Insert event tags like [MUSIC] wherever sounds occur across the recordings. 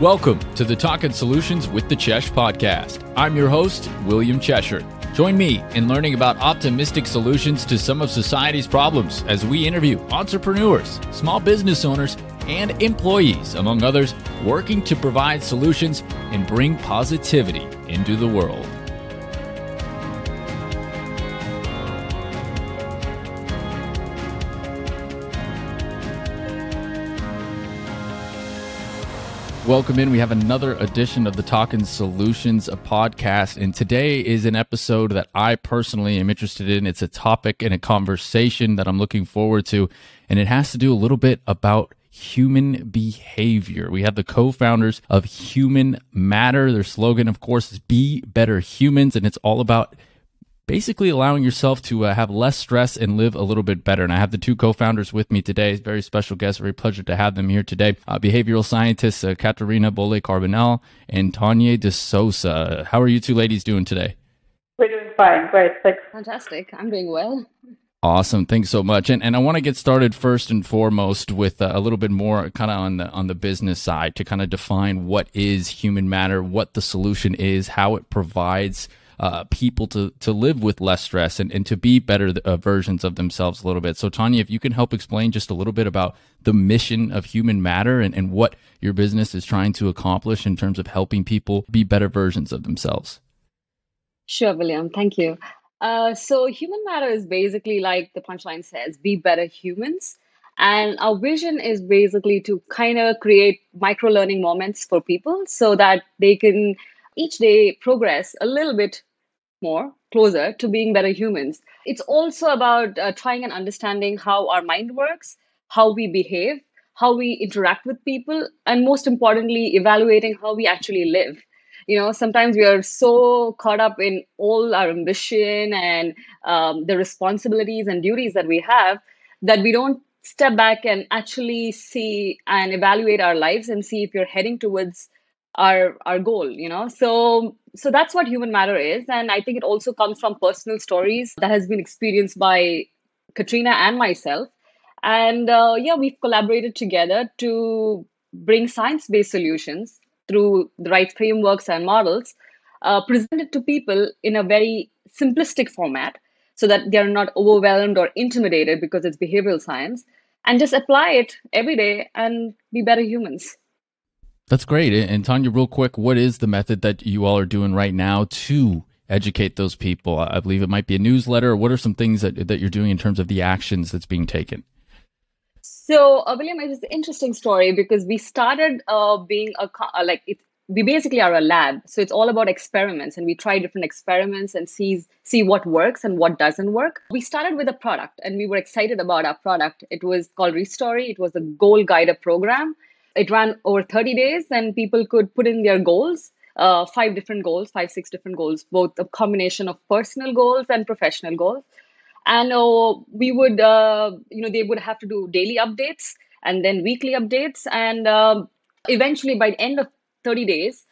Welcome to the Talking Solutions with the Chesh podcast. I'm your host, William Cheshire. Join me in learning about optimistic solutions to some of society's problems as we interview entrepreneurs, small business owners, and employees, among others, working to provide solutions and bring positivity into the world. Welcome in. We have another edition of the Talking Solutions podcast. And today is an episode that I personally am interested in. It's a topic and a conversation that I'm looking forward to. And it has to do a little bit about human behavior. We have the co founders of Human Matter. Their slogan, of course, is Be Better Humans. And it's all about basically allowing yourself to uh, have less stress and live a little bit better. And I have the two co-founders with me today. Very special guests. Very pleasure to have them here today. Uh, behavioral scientists uh, Katerina Bohle Carbonell and Tania Dsouza. How are you two ladies doing today? We're doing fine. Great. Thanks. Fantastic. I'm doing well. Awesome, thanks so much. And and I want to get started first and foremost with uh, a little bit more kind of on the on the business side to kind of define what is human matter, what the solution is, how it provides uh, people to to live with less stress and, and to be better uh, versions of themselves a little bit. So, Tania, if you can help explain just a little bit about the mission of Human Matter and, and what your business is trying to accomplish in terms of helping people be better versions of themselves. Sure, William. Thank you. Uh, so, Human Matter is basically like the punchline says be better humans. And our vision is basically to kind of create micro learning moments for people so that they can each day progress a little bit more closer to being better humans. It's also about uh, trying and understanding how our mind works, how we behave, how we interact with people, and most importantly, evaluating how we actually live. You know, sometimes we are so caught up in all our ambition and um, the responsibilities and duties that we have that we don't step back and actually see and evaluate our lives and see if you're heading towards our our goal you know? So so that's what human matter is. And i think it also comes from personal stories that has been experienced by katrina and myself. And uh, yeah we've collaborated together to bring science based solutions through the right frameworks and models uh, presented to people in a very simplistic format so that they're not overwhelmed or intimidated because it's behavioral science and just apply it every day and be better humans that's great. And Tania, real quick, what is the method that you all are doing right now to educate those people? I believe it might be a newsletter. What are some things that, that you're doing in terms of the actions that's being taken? So, uh, William, it's an interesting story because we started uh, being a uh, like it, we basically are a lab. So it's all about experiments, and we try different experiments and see see what works and what doesn't work. We started with a product, and we were excited about our product. It was called Restory. It was a goal guider program it ran over 30 days and people could put in their goals uh, five different goals five six different goals both a combination of personal goals and professional goals. And uh, we would uh, you know they would have to do daily updates and then weekly updates. And um, eventually by the end of 30 days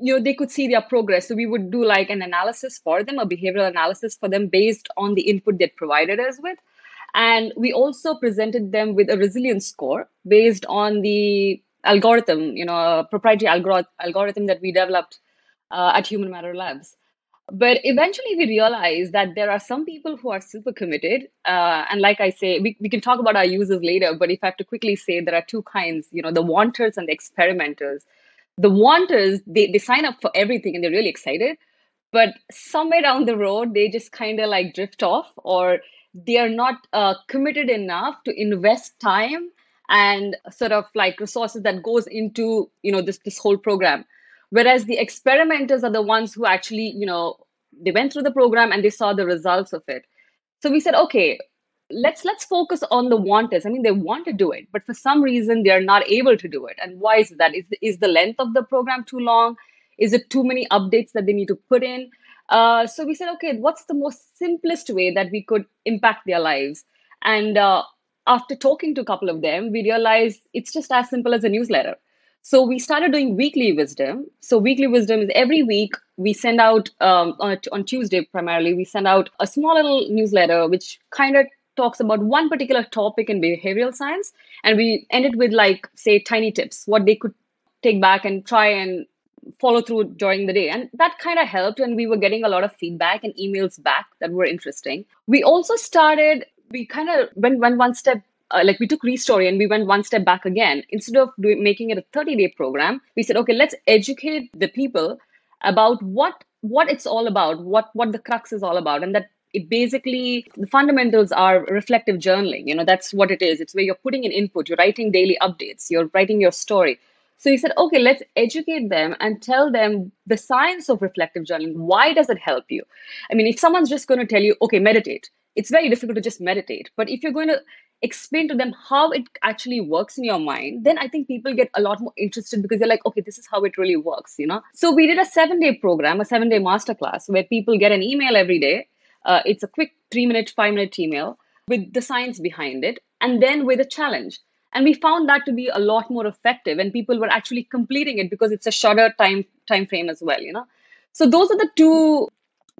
you know they could see their progress. So we would do like an analysis for them a behavioral analysis for them based on the input they provided us with and we also presented them with a resilience score based on the algorithm, you know, a proprietary algor- algorithm that we developed uh, at Human Matter Labs. But eventually we realized that there are some people who are super committed. Uh, and like I say, we, we can talk about our users later, but if I have to quickly say, there are two kinds, you know, the wanters and the experimenters. The wanters, they, they sign up for everything and they're really excited. But somewhere down the road, they just kind of like drift off or they are not uh, committed enough to invest time and sort of like resources that goes into you know this this whole program. Whereas the experimenters are the ones who actually you know they went through the program and they saw the results of it. So we said okay let's let's focus on the wanters. I mean they want to do it but for some reason they are not able to do it. And why is that? Is, is the length of the program too long? Is it too many updates that they need to put in uh, so we said, okay, what's the most simplest way that we could impact their lives? And uh, after talking to a couple of them, we realized it's just as simple as a newsletter. So we started doing weekly wisdom. So weekly wisdom is every week we send out um, on, on Tuesday primarily we send out a small little newsletter which kind of talks about one particular topic in behavioral science, and we end it with like say tiny tips what they could take back and try and follow through during the day. And that kind of helped. And we were getting a lot of feedback and emails back that were interesting. We also started, we kind of went, went one step uh, like we took Restory and we went one step back again. Instead of doing, making it a 30 day program, we said, okay, let's educate the people about what what it's all about, what what the crux is all about, and that it basically the fundamentals are reflective journaling. You know, that's what it is. It's where you're putting in input, you're writing daily updates, you're writing your story. So he said, okay, let's educate them and tell them the science of reflective journaling. Why does it help you? I mean, if someone's just going to tell you, okay, meditate, it's very difficult to just meditate. But if you're going to explain to them how it actually works in your mind, then I think people get a lot more interested because they're like, okay, this is how it really works, you know? So we did a seven day program, a seven day masterclass where people get an email every day. Uh, it's a quick three minute, five minute email with the science behind it, and then with a challenge. And we found that to be a lot more effective, and people were actually completing it because it's a shorter time time frame as well, you know. So those are the two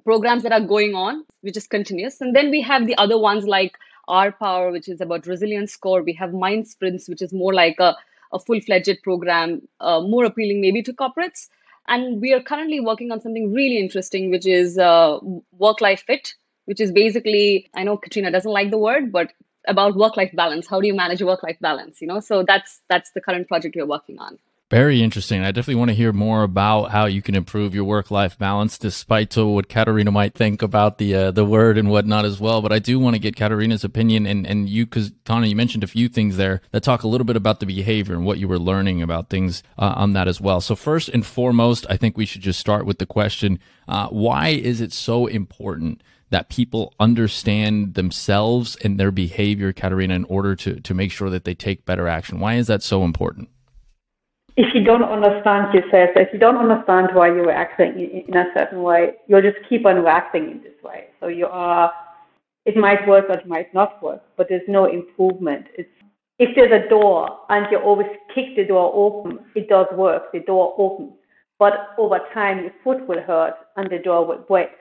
programs that are going on, which is continuous. And then we have the other ones like R Power, which is about resilience score. We have Mind Sprints, which is more like a, a full fledged program, uh, more appealing maybe to corporates. And we are currently working on something really interesting, which is uh, work life fit, which is basically, I know Katrina doesn't like the word, but about work life balance. How do you manage work life balance? You know, so that's that's the current project we're working on. Very interesting. I definitely want to hear more about how you can improve your work-life balance, despite to what Katerina might think about the uh, the word and whatnot as well. But I do want to get Katerina's opinion and and you, because Tania, you mentioned a few things there that talk a little bit about the behavior and what you were learning about things uh, on that as well. So first and foremost, I think we should just start with the question: uh, Why is it so important? That people understand themselves and their behavior, Katerina, in order to, to make sure that they take better action? Why is that so important? if you don't understand yourself, if you don't understand why you're acting in a certain way, you'll just keep on acting in this way. So you are, it might work or it might not work, but there's no improvement. It's if there's a door and you always kick the door open, it does work. The door opens, but over time your foot will hurt and the door will break.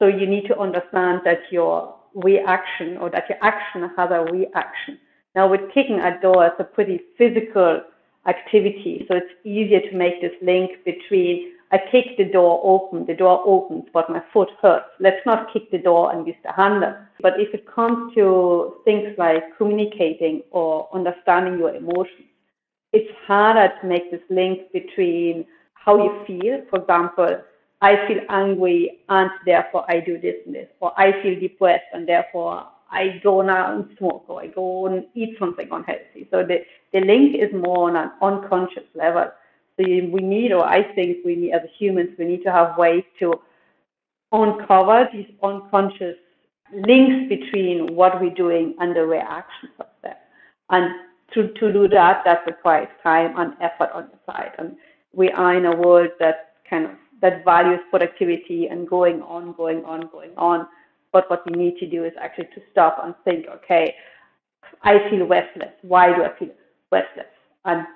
So you need to understand that your reaction or that your action has a reaction. Now with kicking a door, it's a pretty physical activity. So it's easier to make this link between I kick the door open, the door opens, but my foot hurts. Let's not kick the door and use the handle. But if it comes to things like communicating or understanding your emotions, it's harder to make this link between how you feel. For example, I feel angry and therefore I do this and this, or I feel depressed and therefore I go now and smoke or I go and eat something unhealthy. So the, the link is more on an unconscious level. So you, we need, or I think we need, as humans, we need to have ways to uncover these unconscious links between what we're doing and the reactions of them. And to, to do that, that requires time and effort on the side. And we are in a world that kind of that values productivity and going on, going on, going on. But what we need to do is actually to stop and think, okay, I feel restless. Why do I feel restless? And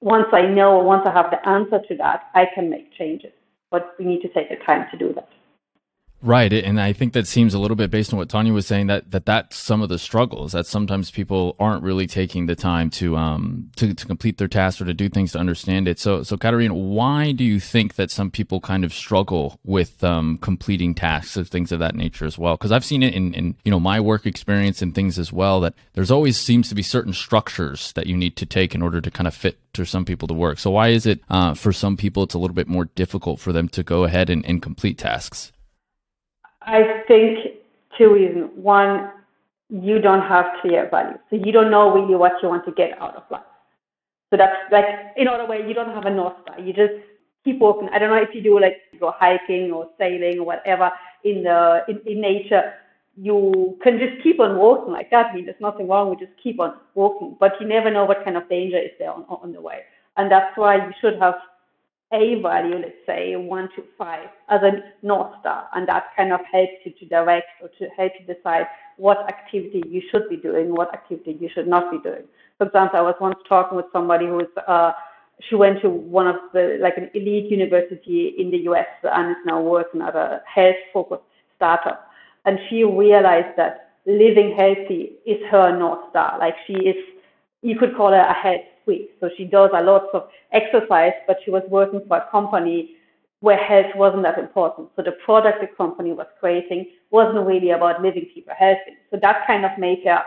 once I know, once I have the answer to that, I can make changes. But we need to take the time to do that. Right, and I think that seems a little bit based on what Tania was saying that that that's some of the struggles that sometimes people aren't really taking the time to um to, to complete their tasks or to do things to understand it. So so Katerina, why do you think that some people kind of struggle with um completing tasks and things of that nature as well? Because I've seen it in in you know my work experience and things as well that there's always seems to be certain structures that you need to take in order to kind of fit to some people to work. So why is it uh, for some people it's a little bit more difficult for them to go ahead and, and complete tasks? I think two reasons. One, you don't have clear values. So you don't know really what you want to get out of life. So that's like, in other way, you don't have a North Star. You just keep walking. I don't know if you do like go hiking or sailing or whatever in the in, in nature. You can just keep on walking like that. I mean, there's nothing wrong with just keep on walking, but you never know what kind of danger is there on, on the way. And that's why you should have a value, let's say one to five, as a North Star. And that kind of helps you to direct or to help you decide what activity you should be doing, what activity you should not be doing. For example, I was once talking with somebody who was, uh, she went to one of the, like an elite university in the US and is now working at a health focused startup. And she realized that living healthy is her North Star. Like she is, you could call her a health week. So she does a lot of exercise, but she was working for a company where health wasn't that important. So the product the company was creating wasn't really about living people healthy. So that kind of made her,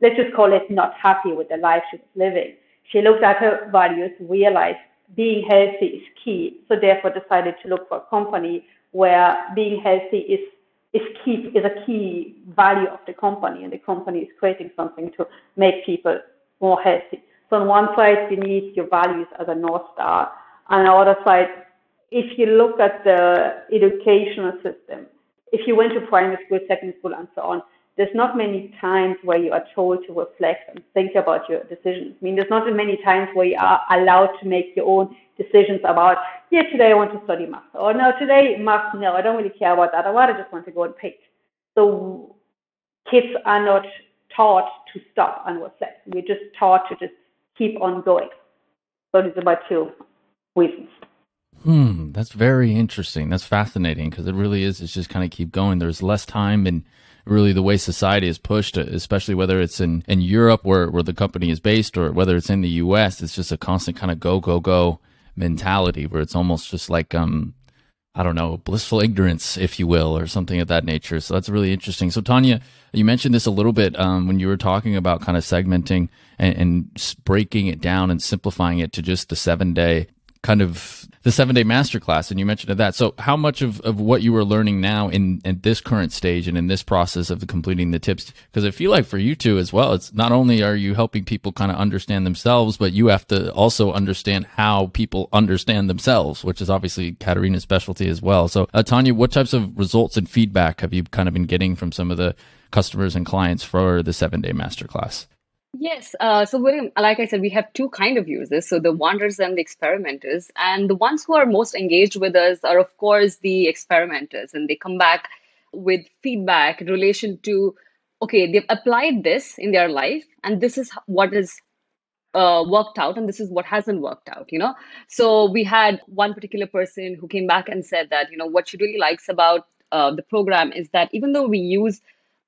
let's just call it not happy with the life she was living. She looked at her values, realized being healthy is key. So therefore decided to look for a company where being healthy is is key is a key value of the company and the company is creating something to make people more healthy. So on one side you need your values as a north star. On the other side, if you look at the educational system, if you went to primary school, secondary school, and so on, there's not many times where you are told to reflect and think about your decisions. I mean, there's not many times where you are allowed to make your own decisions about, yeah, today I want to study math, or no, today math, no, I don't really care about that. I rather just want to go and paint. So kids are not taught to stop and reflect. We're just taught to just keep on going. So it's about two reasons. Hmm, that's very interesting. That's fascinating because it really is. It's just kind of keep going. There's less time and really the way society is pushed, especially whether it's in, in Europe where, where the company is based or whether it's in the US, it's just a constant kind of go, go, go mentality where it's almost just like, um, I don't know, blissful ignorance, if you will, or something of that nature. So that's really interesting. So Tania, you mentioned this a little bit um, when you were talking about kind of segmenting and, and, breaking it down and simplifying it to just the seven day kind of the seven day masterclass and you mentioned that. So how much of, of what you are learning now in, in this current stage and in this process of completing the tips because i feel like for you too as well it's not only are you helping people kind of understand themselves but you have to also understand how people understand themselves which is obviously katerina's specialty as well. So uh, tania what types of results and feedback have you kind of been getting from some of the customers and clients for the seven day masterclass Yes. Uh, so, William, like I said, we have two kind of users. So the wanderers and the experimenters. And the ones who are most engaged with us are, of course, the experimenters. And they come back with feedback in relation to, okay, they've applied this in their life, and this is what is uh, worked out, and this is what hasn't worked out. You know. So we had one particular person who came back and said that, you know, what she really likes about uh, the program is that even though we use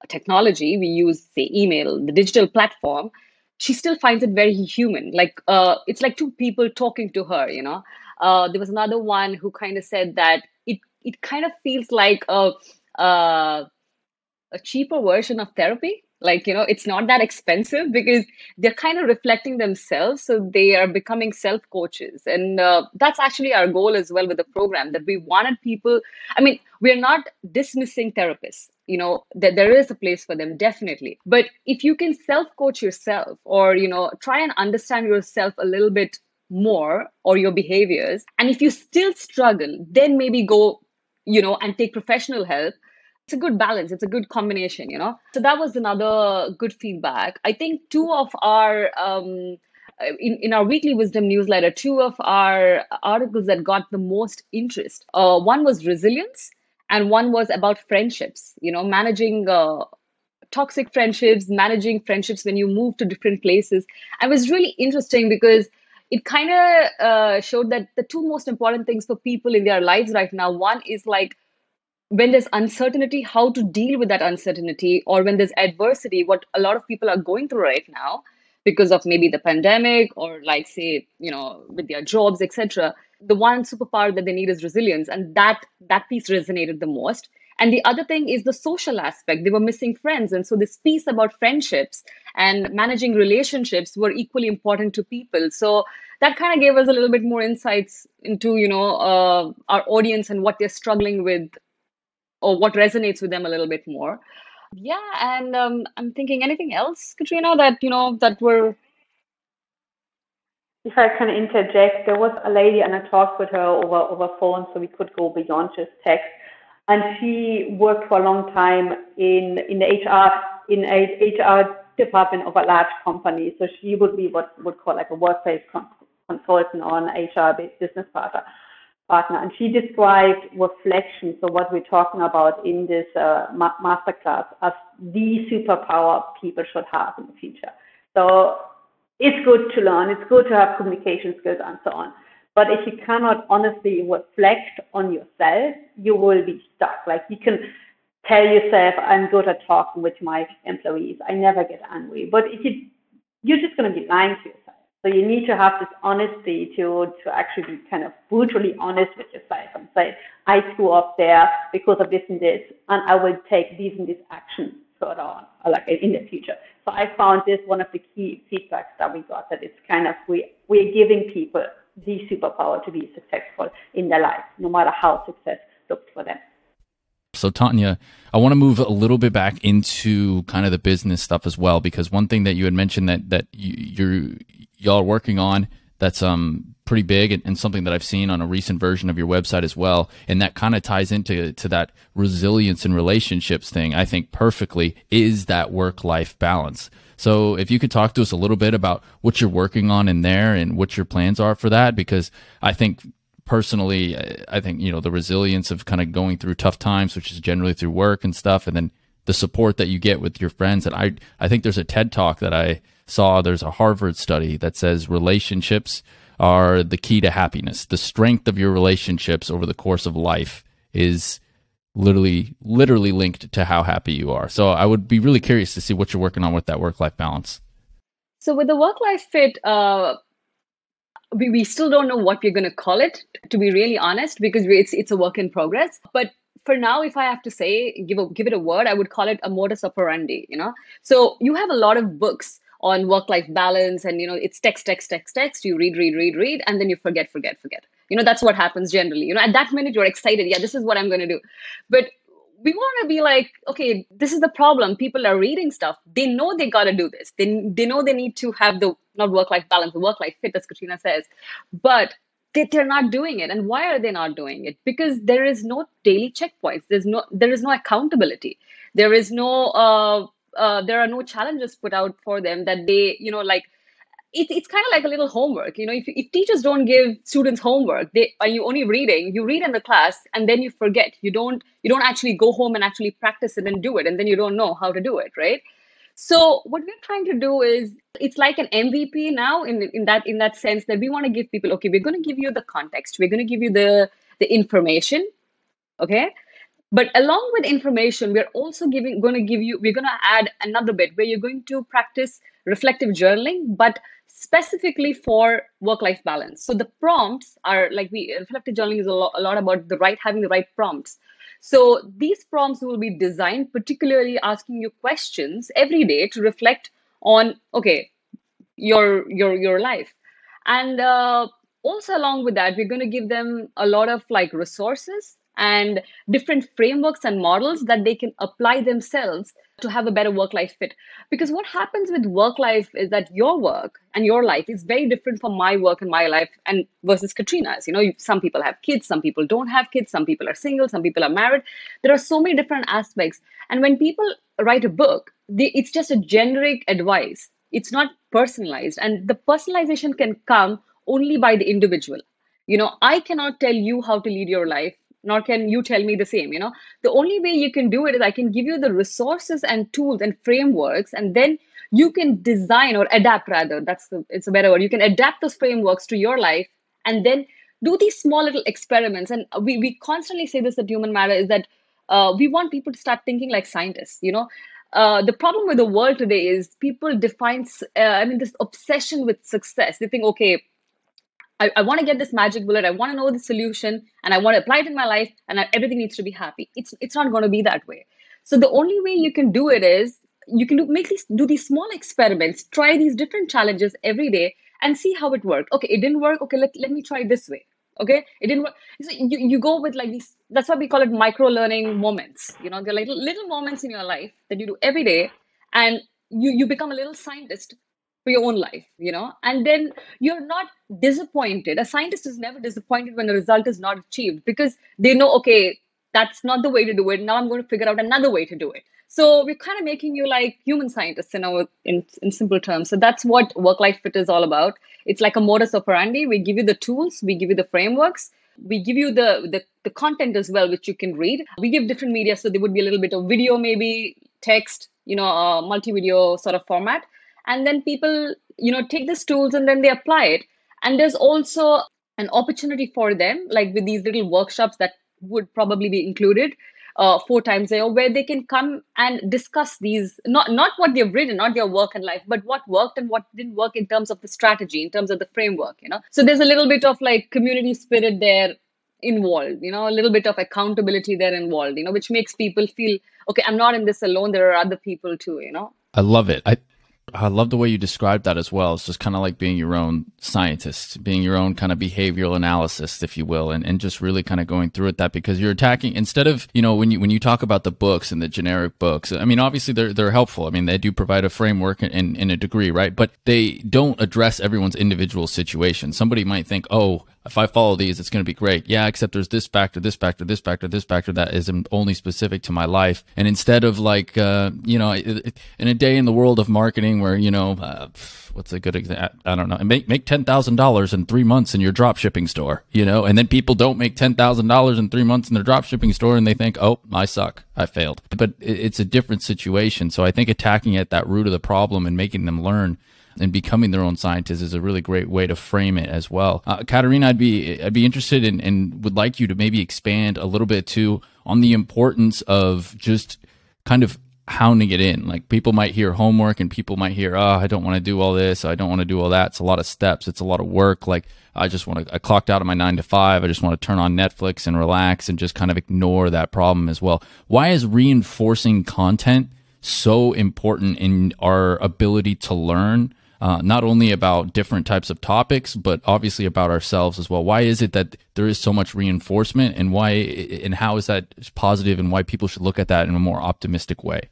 technology, we use, say, email, the digital platform, she still finds it very human. Like uh, it's like two people talking to her, you know. Uh, there was another one who kind of said that it it kind of feels like a, a a cheaper version of therapy like you know it's not that expensive because they're kind of reflecting themselves so they are becoming self coaches and uh, that's actually our goal as well with the program that we wanted people i mean we're not dismissing therapists you know that there is a place for them definitely. But if you can self coach yourself or you know try and understand yourself a little bit more or your behaviors and if you still struggle then maybe go you know and take professional help it's a good balance it's a good combination you know? So that was another good feedback. I think two of our um, in, in our weekly wisdom newsletter two of our articles that got the most interest uh, one was resilience and one was about friendships you know managing uh, toxic friendships managing friendships when you move to different places. I was really interesting because it kind of uh, showed that the two most important things for people in their lives right now one is like when there's uncertainty, how to deal with that uncertainty, or when there's adversity, what a lot of people are going through right now because of maybe the pandemic or like say you know with their jobs etc the one superpower that they need is resilience and that that piece resonated the most. And the other thing is the social aspect. They were missing friends and so this piece about friendships and managing relationships were equally important to people. So that kind of gave us a little bit more insights into you know uh, our audience and what they're struggling with or what resonates with them a little bit more. Yeah, and um, I'm thinking anything else, Katrina, that you know that were. If I can interject, there was a lady, and I talked with her over over phone, so we could go beyond just text. And she worked for a long time in in the HR in a HR department of a large company. So she would be what would call like a workplace consultant on HR business partner partner. And she described reflection, so what we're talking about in this uh, ma- masterclass, as the superpower people should have in the future. So it's good to learn, it's good to have communication skills and so on. But if you cannot honestly reflect on yourself, you will be stuck. Like you can tell yourself, I'm good at talking with my employees. I never get angry. But if you, you're just going to be lying to yourself. So you need to have this honesty to, to actually be kind of brutally honest with yourself and say, I screw up there because of this and this, and I will take these and these actions further on, like in the future. So I found this one of the key feedbacks that we got that it's kind of we we're giving people the superpower to be successful in their life, no matter how success looks for them. So Tania, I want to move a little bit back into kind of the business stuff as well, because one thing that you had mentioned that that you, y'all are working on that's um pretty big and, and, something that I've seen on a recent version of your website as well, and that kind of ties into to that resilience and relationships thing. I think perfectly is that work life balance. So if you could talk to us a little bit about what you're working on in there and what your plans are for that, because I think personally, I think, you know, the resilience of kind of going through tough times, which is generally through work and stuff, and then the support that you get with your friends. And I, I think there's a TED talk that I saw, there's a Harvard study that says relationships are the key to happiness. The strength of your relationships over the course of life is literally literally linked to how happy you are. So I would be really curious to see what you're working on with that work life balance. So with the work life fit, uh, we, we still don't know what we're going to call it to be really honest because it's it's a work in progress. But for now if i have to say give a, give it a word i would call it a modus operandi you know? So you have a lot of books on work life balance and you know it's text text text text. You read read read read and then you forget forget forget. You know that's what happens generally you know? At that minute you're excited yeah this is what i'm going to do. But we want to be like okay this is the problem. People are reading stuff. They know they got to do this. They, they know they need to have the not work life balance work life fit as katrina says. But they, they're not doing it. And why are they not doing it? Because there is no daily checkpoints. There's no there is no accountability. There is no uh, uh, there are no challenges put out for them that they you know like it, it's kind of like a little homework. You know if, if teachers don't give students homework they are you only reading? You read in the class and then you forget. You don't you don't actually go home and actually practice it and do it. And then you don't know how to do it right so what we're trying to do is it's like an mvp now in, in that in that sense that we want to give people okay we're going to give you the context we're going to give you the the information okay but along with information we're also giving going to give you we're going to add another bit where you're going to practice reflective journaling but specifically for work life balance. So the prompts are like we reflective journaling is a lot, a lot about the right having the right prompts. So these prompts will be designed particularly asking you questions every day to reflect on okay your your your life. And uh, also along with that we're going to give them a lot of like resources and different frameworks and models that they can apply themselves to have a better work life fit. Because what happens with work life is that your work and your life is very different from my work and my life and versus Katrina's. You know, some people have kids, some people don't have kids, some people are single, some people are married. There are so many different aspects. And when people write a book, they, it's just a generic advice. It's not personalized. And the personalization can come only by the individual. You know, I cannot tell you how to lead your life nor can you tell me the same you know? The only way you can do it is i can give you the resources and tools and frameworks and then you can design or adapt rather. That's the it's a better word. You can adapt those frameworks to your life and then do these small little experiments. And we, we constantly say this at human matter is that uh, we want people to start thinking like scientists you know? Uh, the problem with the world today is people define uh, i mean this obsession with success. They think okay I, I want to get this magic bullet. I want to know the solution and I want to apply it in my life and I, everything needs to be happy. It's it's not going to be that way. So the only way you can do it is you can do, make these do these small experiments, try these different challenges every day and see how it worked. Okay, it didn't work. Okay, let, let me try this way. Okay, it didn't work. So you, you go with like these, that's why we call it micro learning moments. You know, they're like little moments in your life that you do every day and you, you become a little scientist for your own life, you know, and then you're not disappointed. A scientist is never disappointed when the result is not achieved because they know, okay, that's not the way to do it. Now I'm going to figure out another way to do it. So we're kind of making you like human scientists in our in, in simple terms. So that's what work life fit is all about. It's like a modus operandi. We give you the tools, we give you the frameworks, we give you the, the the content as well, which you can read. We give different media, so there would be a little bit of video, maybe text, you know, a multi-video sort of format and then people you know take these tools and then they apply it. And there's also an opportunity for them like with these little workshops that would probably be included uh, four times a year where they can come and discuss these not not what they've written not their work and life but what worked and what didn't work in terms of the strategy in terms of the framework you know. So there's a little bit of like community spirit there involved you know a little bit of accountability there involved you know which makes people feel okay i'm not in this alone. There are other people too you know. I love it. I I love the way you described that as well. It's just kind of like being your own scientist, being your own kind of behavioral analysis, if you will, and, and just really kind of going through it that because you're attacking instead of, you know, when you when you talk about the books and the generic books, I mean, obviously they're they're helpful. I mean, they do provide a framework in, in a degree, right? But they don't address everyone's individual situation. Somebody might think, oh, if I follow these, it's going to be great. Yeah, except there's this factor, this factor, this factor, this factor that is only specific to my life. And instead of like, uh, you know, in a day in the world of marketing where, you know, uh, what's a good example? I don't know, make, make $10,000 in three months in your drop shipping store, you know, and then people don't make $10,000 in three months in their drop shipping store and they think, oh, I suck. I failed. But it's a different situation. So I think attacking at that root of the problem and making them learn and becoming their own scientists is a really great way to frame it as well. Uh, Katerina, I'd be I'd be interested in and would like you to maybe expand a little bit too on the importance of just kind of hounding it in. Like people might hear homework and people might hear, oh, I don't want to do all this. I don't want to do all that. It's a lot of steps. It's a lot of work. Like I just want to, I clocked out of my nine to five. I just want to turn on Netflix and relax and just kind of ignore that problem as well. Why is reinforcing content so important in our ability to learn? Uh, not only about different types of topics, but obviously about ourselves as well. Why is it that there is so much reinforcement, and why and how is that positive, and why people should look at that in a more optimistic way?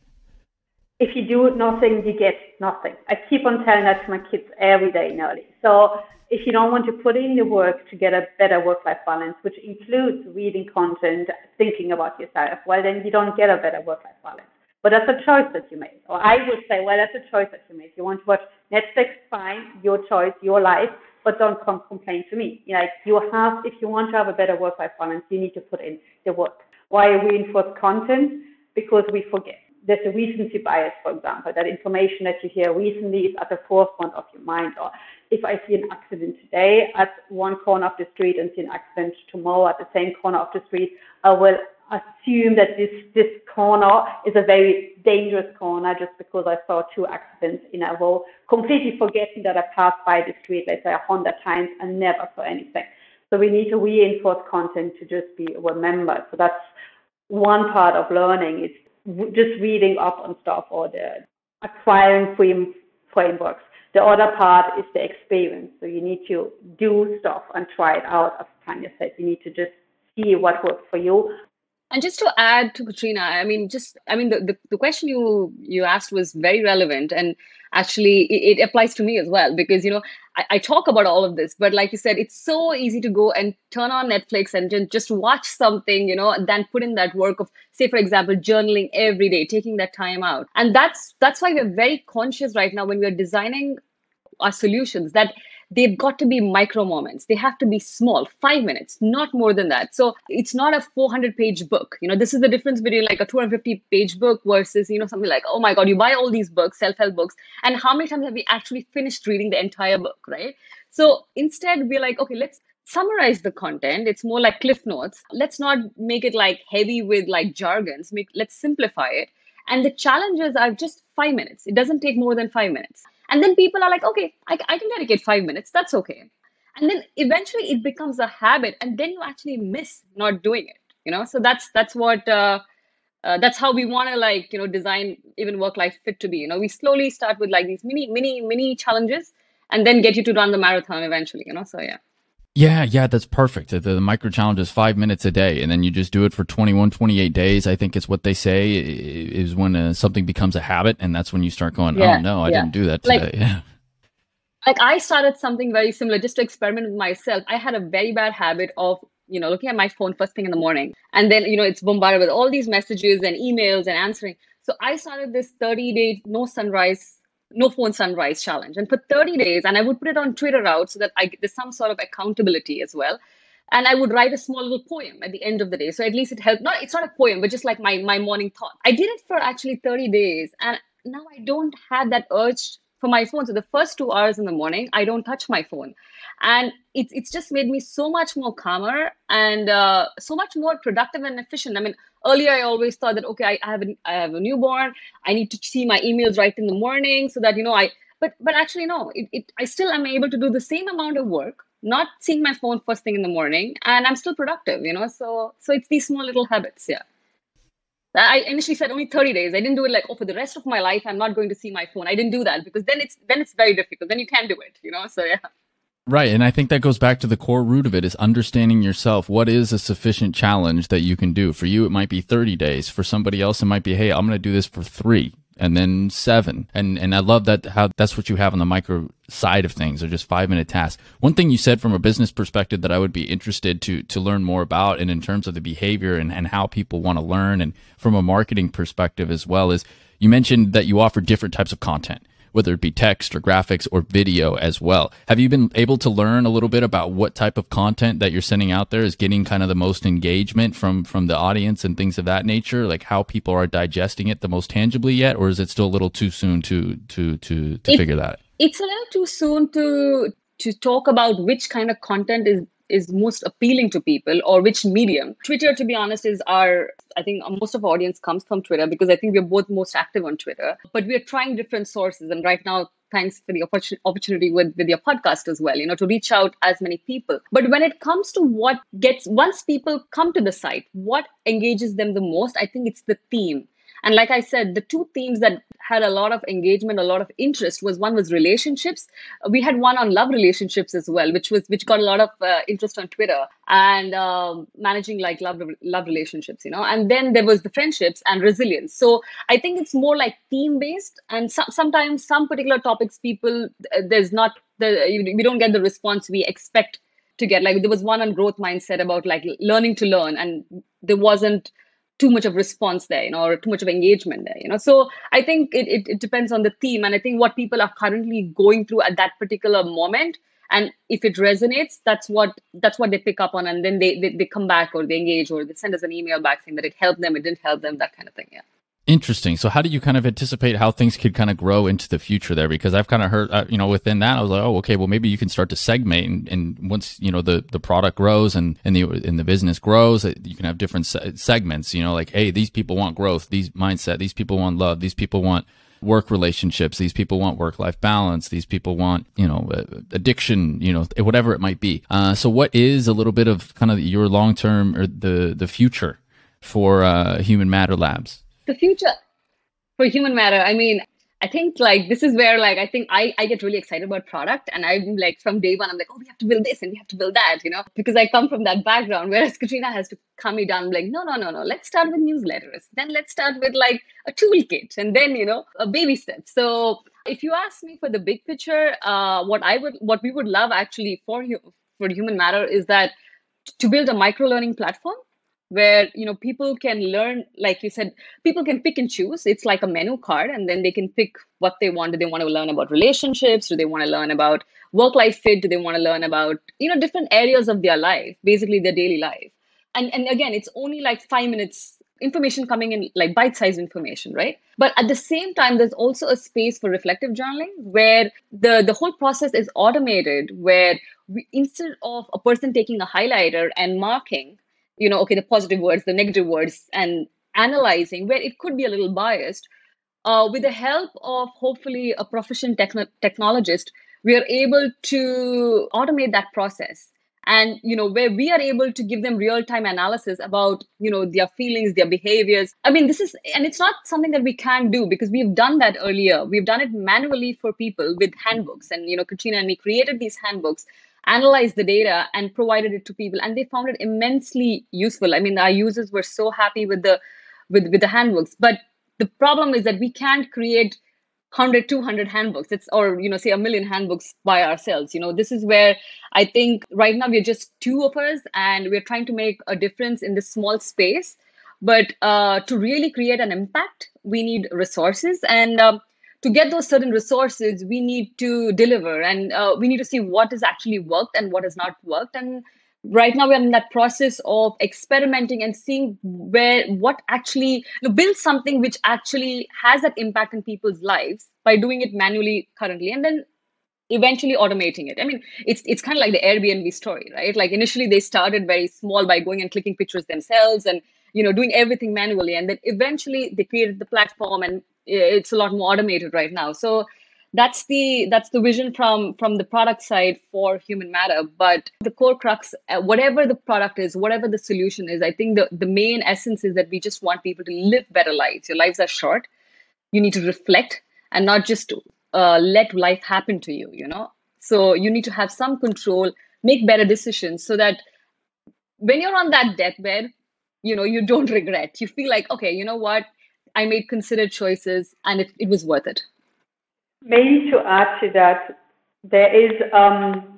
If you do nothing, you get nothing. I keep on telling that to my kids every day, nearly. So if you don't want to put in the work to get a better work-life balance, which includes reading content, thinking about yourself, well, then you don't get a better work-life balance. But that's a choice that you made. Or I would say, well, that's a choice that you made. You want to watch Netflix, fine, your choice, your life, but don't come complain to me. Like you have, if you want to have a better work-life balance, you need to put in the work. Why reinforce content? Because we forget. There's a recency bias, for example, that information that you hear recently is at the forefront of your mind. Or if I see an accident today at one corner of the street and see an accident tomorrow at the same corner of the street, I will assume that this this corner is a very dangerous corner just because I saw two accidents in a row, completely forgetting that I passed by the street, let's say a hundred times and never saw anything. So we need to reinforce content to just be remembered. So that's one part of learning is just reading up on stuff or the acquiring frame, frameworks. The other part is the experience. So you need to do stuff and try it out. As Tania said, you need to just see what works for you and just to add to Katrina, I mean, just I mean, the, the, the question you you asked was very relevant, and actually it, it applies to me as well because you know I, I, talk about all of this, but like you said, it's so easy to go and turn on Netflix and just watch something, you know, than put in that work of, say, for example, journaling every day, taking that time out, and that's that's why we're very conscious right now when we're designing our solutions that they've got to be micro moments. They have to be small five minutes not more than that. So it's not a 400 page book. You know this is the difference between like a 250 page book versus you know something like oh my god you buy all these books self-help books and how many times have we actually finished reading the entire book right? So instead we're like okay let's summarize the content. It's more like cliff notes. Let's not make it like heavy with like jargons. Make let's simplify it. And the challenges are just five minutes. It doesn't take more than five minutes and then people are like okay I, I can dedicate five minutes. That's okay. And then eventually it becomes a habit and then you actually miss not doing it you know? So that's that's what uh, uh, that's how we want to like you know design even work life fit to be you know? We slowly start with like these mini mini mini challenges and then get you to run the marathon eventually you know? So yeah yeah, yeah, that's perfect. The, the, micro challenge is five minutes a day, and then you just do it for 21, 28 days. I think it's what they say is when uh, something becomes a habit, and that's when you start going, oh, yeah, oh no, I yeah. didn't do that today. Like, [LAUGHS] yeah. like I started something very similar just to experiment with myself. I had a very bad habit of you know looking at my phone first thing in the morning, and then you know it's bombarded with all these messages and emails and answering. So I started this 30 day no sunrise no phone sunrise challenge. And for 30 days and i would put it on twitter out so that i there's some sort of accountability as well. And i would write a small little poem at the end of the day. So at least it helped. Not it's not a poem but just like my my morning thought. I did it for actually 30 days and now i don't have that urge for my phone. So the first two hours in the morning i don't touch my phone and it's it's just made me so much more calmer and uh, so much more productive and efficient. I mean, earlier I always thought that okay, I, I have a, I have a newborn, I need to see my emails right in the morning so that you know I. But but actually no, it, it I still am able to do the same amount of work, not seeing my phone first thing in the morning, and I'm still productive. You know, so so it's these small little habits. Yeah. I initially said only 30 days. I didn't do it like, oh, for the rest of my life, I'm not going to see my phone. I didn't do that because then it's then it's very difficult. Then you can't do it, you know. So yeah. Right. And I think that goes back to the core root of it is understanding yourself. What is a sufficient challenge that you can do? For you, it might be 30 days. For somebody else, it might be, hey, I'm going to do this for three and then seven. And and I love that how that's what you have on the micro side of things or just five minute tasks. One thing you said from a business perspective that I would be interested to to learn more about and in terms of the behavior and, and how people want to learn and from a marketing perspective as well is you mentioned that you offer different types of content whether it be text or graphics or video as well. Have you been able to learn a little bit about what type of content that you're sending out there is getting kind of the most engagement from from the audience and things of that nature? Like how people are digesting it the most tangibly yet, or is it still a little too soon to to to to it, figure that? It's a little too soon to to talk about which kind of content is is most appealing to people or which medium? Twitter to be honest is our i think most of our audience comes from twitter because i think we're both most active on twitter but we're trying different sources. And right now thanks for the opportunity with, with your podcast as well you know to reach out as many people. But when it comes to what gets once people come to the site what engages them the most i think it's the theme. And like I said, the two themes that had a lot of engagement, a lot of interest was one was relationships. We had one on love relationships as well, which was which got a lot of uh, interest on Twitter and um, managing like love love relationships, you know. And then there was the friendships and resilience. So I think it's more like theme based, and so- sometimes some particular topics people uh, there's not the we don't get the response we expect to get. Like there was one on growth mindset about like learning to learn, and there wasn't too much of response there, you know, or too much of engagement there, you know. So I think it, it, it depends on the theme. And I think what people are currently going through at that particular moment. And if it resonates, that's what that's what they pick up on, and then they, they they come back or they engage or they send us an email back saying that it helped them, it didn't help them, that kind of thing. Yeah. Interesting. So, how do you kind of anticipate how things could kind of grow into the future there? Because I've kind of heard, uh, you know, within that, I was like, oh, okay, well, maybe you can start to segment, and, and once you know the the product grows and and the and the business grows, you can have different se- segments. You know, like, hey, these people want growth, these mindset, these people want love, these people want work relationships, these people want work life balance, these people want you know addiction, you know, whatever it might be. Uh, so, what is a little bit of kind of your long term or the the future for uh, Human Matter Labs? The future for human matter i mean i think like this is where like i think i i get really excited about product and i'm like from day one i'm like oh we have to build this and we have to build that you know because i come from that background whereas [LAUGHS] katrina has to calm me down like no no no no let's start with newsletters. Then let's start with like a toolkit and then you know a baby step. So if you ask me for the big picture uh, what i would what we would love actually for you for human matter is that to build a micro learning platform where you know people can learn like you said people can pick and choose. It's like a menu card and then they can pick what they want. Do they want to learn about relationships? Do they want to learn about work life fit? Do they want to learn about you know different areas of their life basically their daily life. And and again it's only like 5 minutes information coming in like bite sized information right? But at the same time there's also a space for reflective journaling where the the whole process is automated where we, instead of a person taking a highlighter and marking you know, okay, the positive words, the negative words, and analyzing where it could be a little biased. Uh, with the help of hopefully a proficient techn- technologist, we are able to automate that process. And you know where we are able to give them real time analysis about you know their feelings their behaviors. I mean this is and it's not something that we can do because we've done that earlier. We've done it manually for people with handbooks. And you know katrina and me created these handbooks analyzed the data and provided it to people and they found it immensely useful. I mean our users were so happy with the with, with the handbooks. But the problem is that we can't create 100 200 handbooks. It's or you know say a million handbooks by ourselves. You know this is where i think right now we're just two of us and we're trying to make a difference in this small space. But uh, to really create an impact we need resources. And um, to get those certain resources, we need to deliver and uh, we need to see what has actually worked and what has not worked. And right now we're in that process of experimenting and seeing where what actually build something which actually has that impact in people's lives by doing it manually currently and then eventually automating it. I mean, it's it's kind of like the Airbnb story, right? Like initially they started very small by going and clicking pictures themselves and you know doing everything manually, and then eventually they created the platform, and it's a lot more automated right now. So that's the that's the vision from from the product side for human matter. But the core crux uh, whatever the product is whatever the solution is i think the, the main essence is that we just want people to live better lives. Your lives are short. You need to reflect and not just uh, let life happen to you you know? So you need to have some control make better decisions so that when you're on that deathbed you know you don't [LAUGHS] regret. You feel like okay you know what i made considered choices and it, it was worth it maybe to add to that there is um,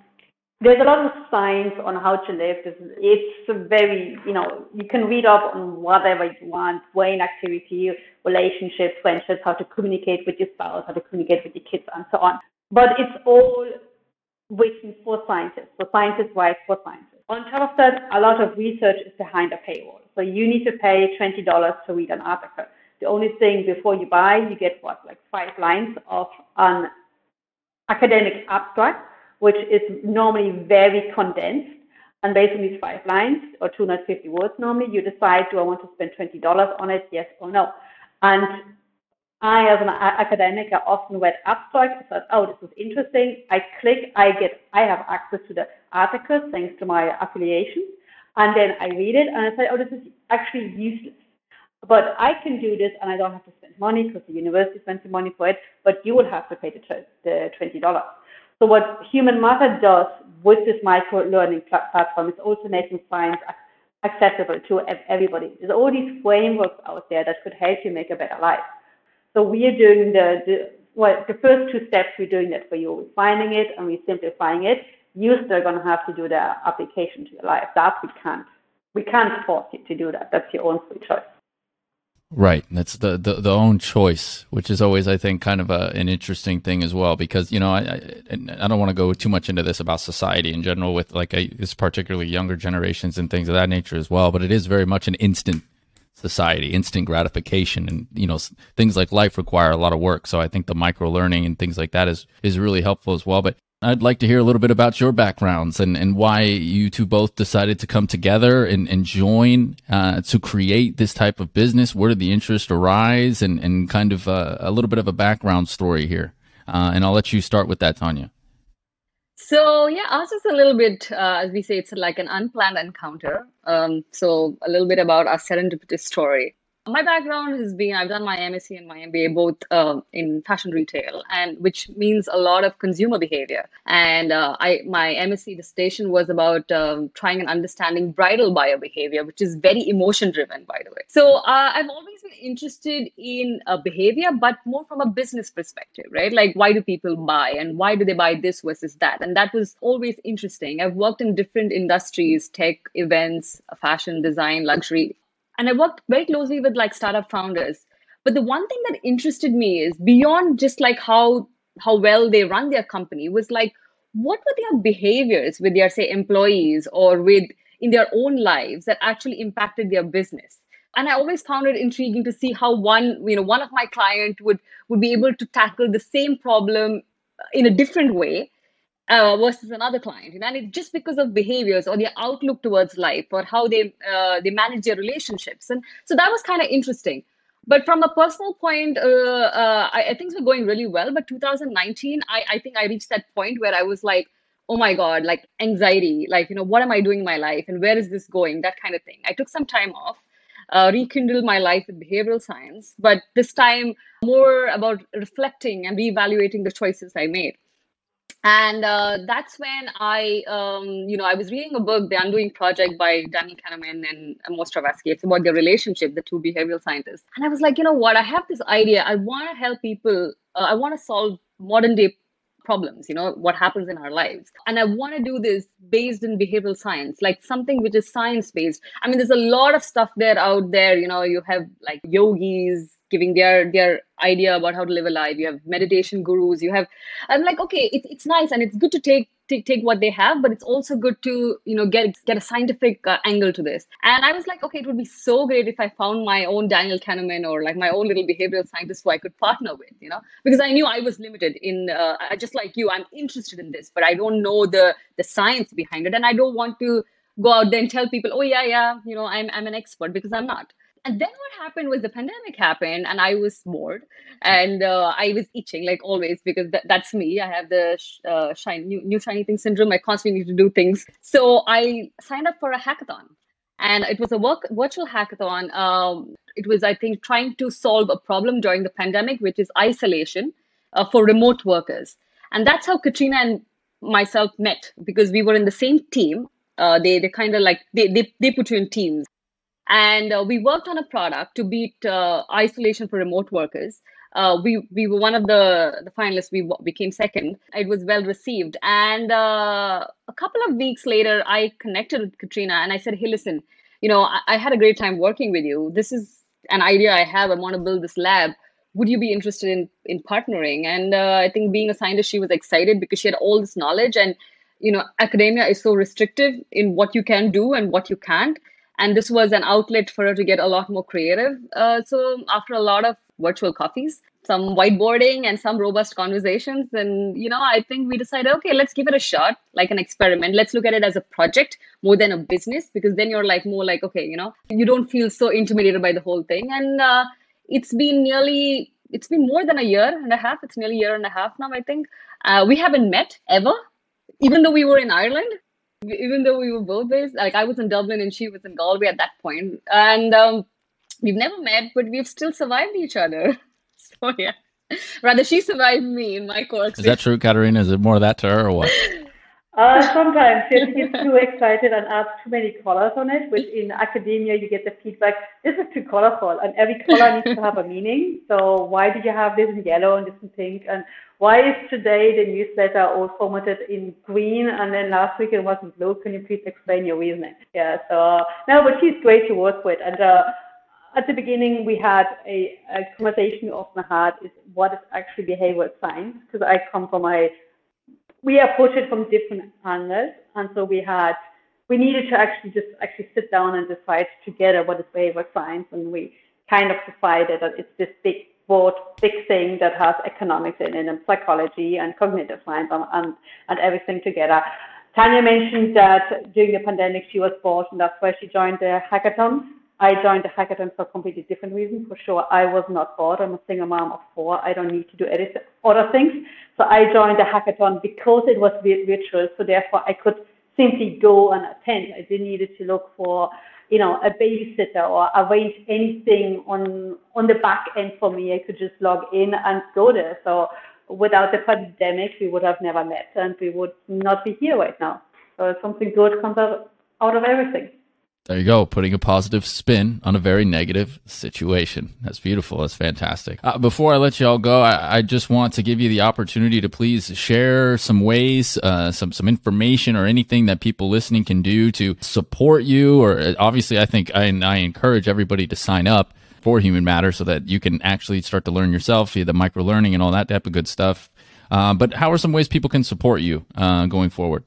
there's a lot of science on how to live. It's very, you know, you can read up on whatever you want, brain activity, relationships, friendships, how to communicate with your spouse, how to communicate with your kids, and so on. But it's all written for scientists. So scientists write for scientists. On top of that, a lot of research is behind a paywall. So you need to pay $20 to read an article. The only thing before you buy, you get what, like five lines of an academic abstract which is normally very condensed. And based on these five lines or 250 words, normally you decide, do I want to spend $20 on it, yes or no? And I, as an academic, I often read abstracts. I thought, oh, this is interesting. I click, I get, I have access to the articles thanks to my affiliation, and then I read it, and I say, oh, this is actually useless. But I can do this, and I don't have to spend money because the university spends the money for it. But you will have to pay the, the twenty dollars. So what Human Matter does with this micro-learning platform is also making science accessible to everybody. There's all these frameworks out there that could help you make a better life. So we are doing the, the well, the first two steps, we're doing that for you. We're finding it and we're simplifying it. You're still going to have to do the application to your life. That we can't. We can't force you to do that. That's your own free choice. Right. That's the, the, the own choice, which is always, I think, kind of a, an interesting thing as well, because, you know, I, I, I don't want to go too much into this about society in general with like a, this particularly younger generations and things of that nature as well, but it is very much an instant society, instant gratification. And, you know, things like life require a lot of work. So I think the micro learning and things like that is, is really helpful as well. But I'd like to hear a little bit about your backgrounds and, and why you two both decided to come together and, and join uh, to create this type of business. Where did the interest arise and, and kind of uh, a little bit of a background story here? Uh, and I'll let you start with that, Tania. So yeah, ours is a little bit, uh, as we say, it's like an unplanned encounter. Um, so a little bit about our serendipitous story my background has been I've done my MSc and my MBA both uh, in fashion retail, and which means a lot of consumer behavior. And uh, I my MSc dissertation was about um, trying and understanding bridal buyer behavior, which is very emotion driven, by the way. So uh, I've always been interested in uh, behavior, but more from a business perspective, right? Like why do people buy, and why do they buy this versus that? And that was always interesting. I've worked in different industries, tech, events, fashion, design, luxury and I worked very closely with like startup founders. But the one thing that interested me is beyond just like how how well they run their company was like what were their behaviors with their say employees or with in their own lives that actually impacted their business and i always found it intriguing to see how one you know one of my client would would be able to tackle the same problem in a different way uh, versus another client. And it's just because of behaviors or their outlook towards life or how they uh, they manage their relationships. And so that was kind of interesting. But from a personal point uh, uh, I, I, things were going really well. But 2019 I, I think i reached that point where i was like oh my god like anxiety like you know what am i doing in my life and where is this going? That kind of thing. I took some time off uh, rekindle my life with behavioral science but this time more about reflecting and reevaluating the choices i made and uh, that's when I, um, you know, I was reading a book, The Undoing Project by Danny Kahneman and Amos Tversky. It's about their relationship, the two behavioral scientists. And I was like, you know what? I have this idea. I want to help people. Uh, I want to solve modern day problems, you know, what happens in our lives. And I want to do this based in behavioral science, like something which is science based. I mean, there's a lot of stuff there out there. You know, you have like yogis, giving their their idea about how to live a life. You have meditation gurus you have i'm like okay it's, it's nice and it's good to take take, take what they have but it's also good to you know get get a scientific uh, angle to this. And i was like okay it would be so great if i found my own daniel kahneman or like my own little behavioral scientist who i could partner with you know? Because i knew i was limited in uh, just like you i'm interested in this but i don't know the the science behind it. And i don't want to go out there and tell people oh yeah yeah you know i'm, I'm an expert because i'm not and then what happened was the pandemic happened and i was bored and uh, i was itching like always because th- that's me. I have the sh- uh, shiny, new, new shiny thing syndrome. I constantly need to do things. So i signed up for a hackathon and it was a work, virtual hackathon. Um, it was i think trying to solve a problem during the pandemic which is isolation uh, for remote workers. And that's how katrina and myself met because we were in the same team. Uh, they they kind of like they, they they put you in teams and uh, we worked on a product to beat uh, isolation for remote workers. Uh, we we were one of the the finalists. We became second. It was well received, and uh, a couple of weeks later, I connected with Katrina and I said, "Hey, listen, you know, I, I had a great time working with you. This is an idea I have. I want to build this lab. Would you be interested in in partnering?" And uh, I think being a scientist, she was excited because she had all this knowledge and you know academia is so restrictive in what you can do and what you can't and this was an outlet for her to get a lot more creative. Uh, so after a lot of virtual coffees some whiteboarding and some robust conversations and you know i think we decided okay let's give it a shot like an experiment. Let's look at it as a project more than a business because then you're like more like okay you know you don't feel so intimidated by the whole thing. And uh, it's been nearly it's been more than a year and a half. It's nearly a year and a half now i think. Uh, we haven't met ever even though we were in ireland even though we were both based, like I was in Dublin and she was in Galway at that point, and um, we've never met, but we've still survived each other. [LAUGHS] so yeah, rather she survived me in my course. Is that true, Katerina? Is it more of that to her or what? [LAUGHS] Uh, sometimes she gets too excited and adds too many colors on it, which in academia you get the feedback, this is too colorful and every color needs to have a meaning. So why did you have this in yellow and this in pink? And why is today the newsletter all formatted in green and then last week it was in blue? Can you please explain your reasoning? Yeah, so no, but she's great to work with. And uh, at the beginning, we had a, a conversation we often had is what is actually behavioral science? Because I come from a, we approached it from different angles. And so we had, we needed to actually just actually sit down and decide together what is behavioral science. And we kind of decided that it's this big broad big thing that has economics in it and psychology and cognitive science and, and, and everything together. Tania mentioned that during the pandemic she was bored and that's why she joined the hackathon. I joined the hackathon for a completely different reason. For sure, I was not bored. I'm a single mom of four. I don't need to do any other things. So I joined the hackathon because it was virtual. So therefore, I could simply go and attend. I didn't need to look for you know, a babysitter or arrange anything on on the back end for me. I could just log in and go there. So without the pandemic, we would have never met and we would not be here right now. So something good comes out, out of everything. There you go, putting a positive spin on a very negative situation. That's beautiful. That's fantastic. Uh, before I let you all go, I, I, just want to give you the opportunity to please share some ways, uh, some some information, or anything that people listening can do to support you. Or uh, obviously, I think I, I encourage everybody to sign up for Human Matter so that you can actually start to learn yourself via the micro learning and all that type of good stuff. Uh, but how are some ways people can support you uh, going forward?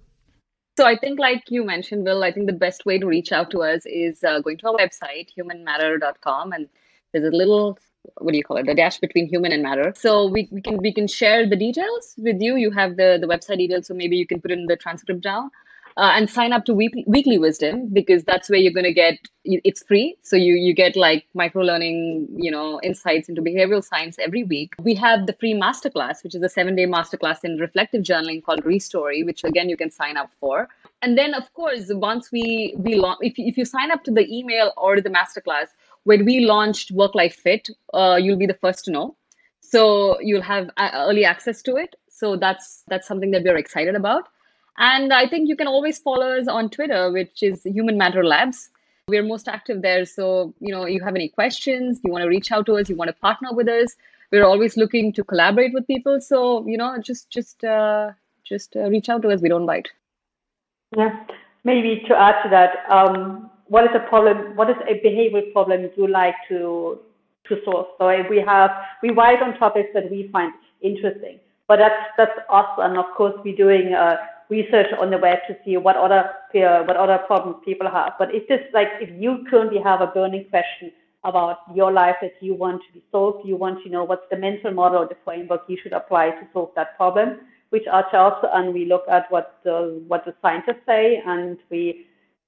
So I think, like you mentioned, Will, I think the best way to reach out to us is uh, going to our website, humanmatter.com, and there's a little what do you call it? The dash between human and matter. So we, we can we can share the details with you. You have the the website details so maybe you can put in the transcript down uh, and sign up to weekly, weekly wisdom because that's where you're going to get it's free. So you you get like micro learning you know insights into behavioral science every week. We have the free masterclass which is a seven day masterclass in reflective journaling called restory which again you can sign up for. And then of course once we we launch if, if you sign up to the email or the masterclass when we launched work life fit uh, you'll be the first to know. So you'll have uh, early access to it. So that's that's something that we're excited about and I think you can always follow us on Twitter, which is Human Matter Labs. We're most active there. So, you know, you have any questions, you want to reach out to us, you want to partner with us. We're always looking to collaborate with people. So, you know, just just uh, just uh, reach out to us. We don't bite. Yeah. Maybe to add to that, um, what is a problem? What is a behavioral problem you like to to solve? So we have we write on topics that we find interesting, but that's that's us, and of course we're doing. Uh, research on the web to see what other uh, what other problems people have. But if this like if you currently have a burning question about your life that you want to be solved, you want to know what's the mental model or the framework you should apply to solve that problem, Which are us and we look at what the what the scientists say and we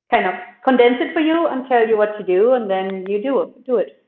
kind of condense it for you and tell you what to do and then you do it do it.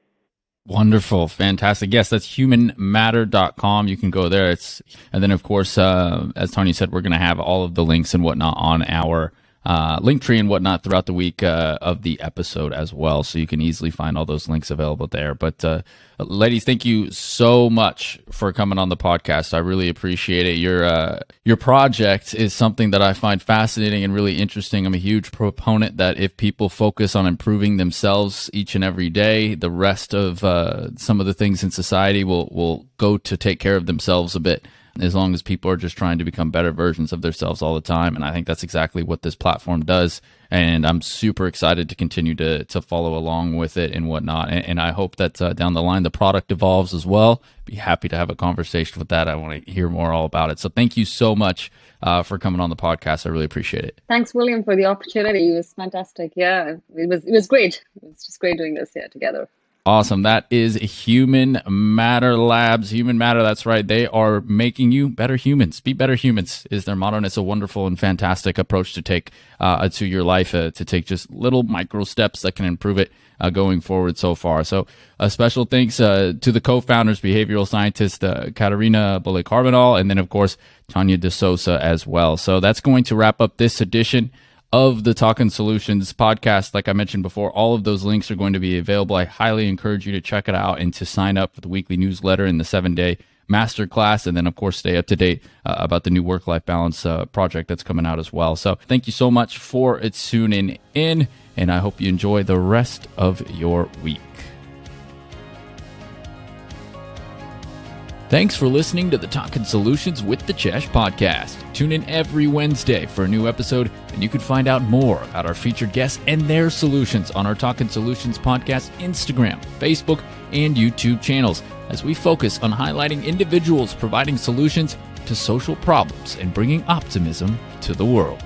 Wonderful. Fantastic. Yes, that's humanmatter.com. You can go there. It's, and then of course, uh, as Tony said, we're going to have all of the links and whatnot on our uh, Linktree and whatnot throughout the week uh, of the episode as well. So you can easily find all those links available there. But uh, ladies, thank you so much for coming on the podcast. I really appreciate it. Your uh, your project is something that I find fascinating and really interesting. I'm a huge proponent that if people focus on improving themselves each and every day, the rest of uh, some of the things in society will will go to take care of themselves a bit as long as people are just trying to become better versions of themselves all the time. And I think that's exactly what this platform does. And I'm super excited to continue to to follow along with it and whatnot. And, and I hope that uh, down the line the product evolves as well. Be happy to have a conversation with that. I want to hear more all about it. So thank you so much uh, for coming on the podcast. I really appreciate it. Thanks, William, for the opportunity. It was fantastic. Yeah, it was it was great. It was just great doing this here together. Awesome. That is Human Matter Labs. Human Matter, that's right. They are making you better humans. Be better humans is their motto. And it's a wonderful and fantastic approach to take uh, to your life, uh, to take just little micro steps that can improve it uh, going forward so far. So a special thanks uh, to the co-founders, behavioral scientist uh, Katerina Bohle Carbonell, and then, of course, Tania Dsouza as well. So that's going to wrap up this edition of the Talking Solutions podcast. Like I mentioned before, all of those links are going to be available. I highly encourage you to check it out and to sign up for the weekly newsletter and the seven day masterclass. And then, of course, stay up to date uh, about the new work life balance uh, project that's coming out as well. So, thank you so much for tuning in. And I hope you enjoy the rest of your week. Thanks for listening to the Talking Solutions with the Chesh podcast. Tune in every Wednesday for a new episode, and you can find out more about our featured guests and their solutions on our Talking Solutions podcast Instagram, Facebook, and YouTube channels as we focus on highlighting individuals providing solutions to social problems and bringing optimism to the world.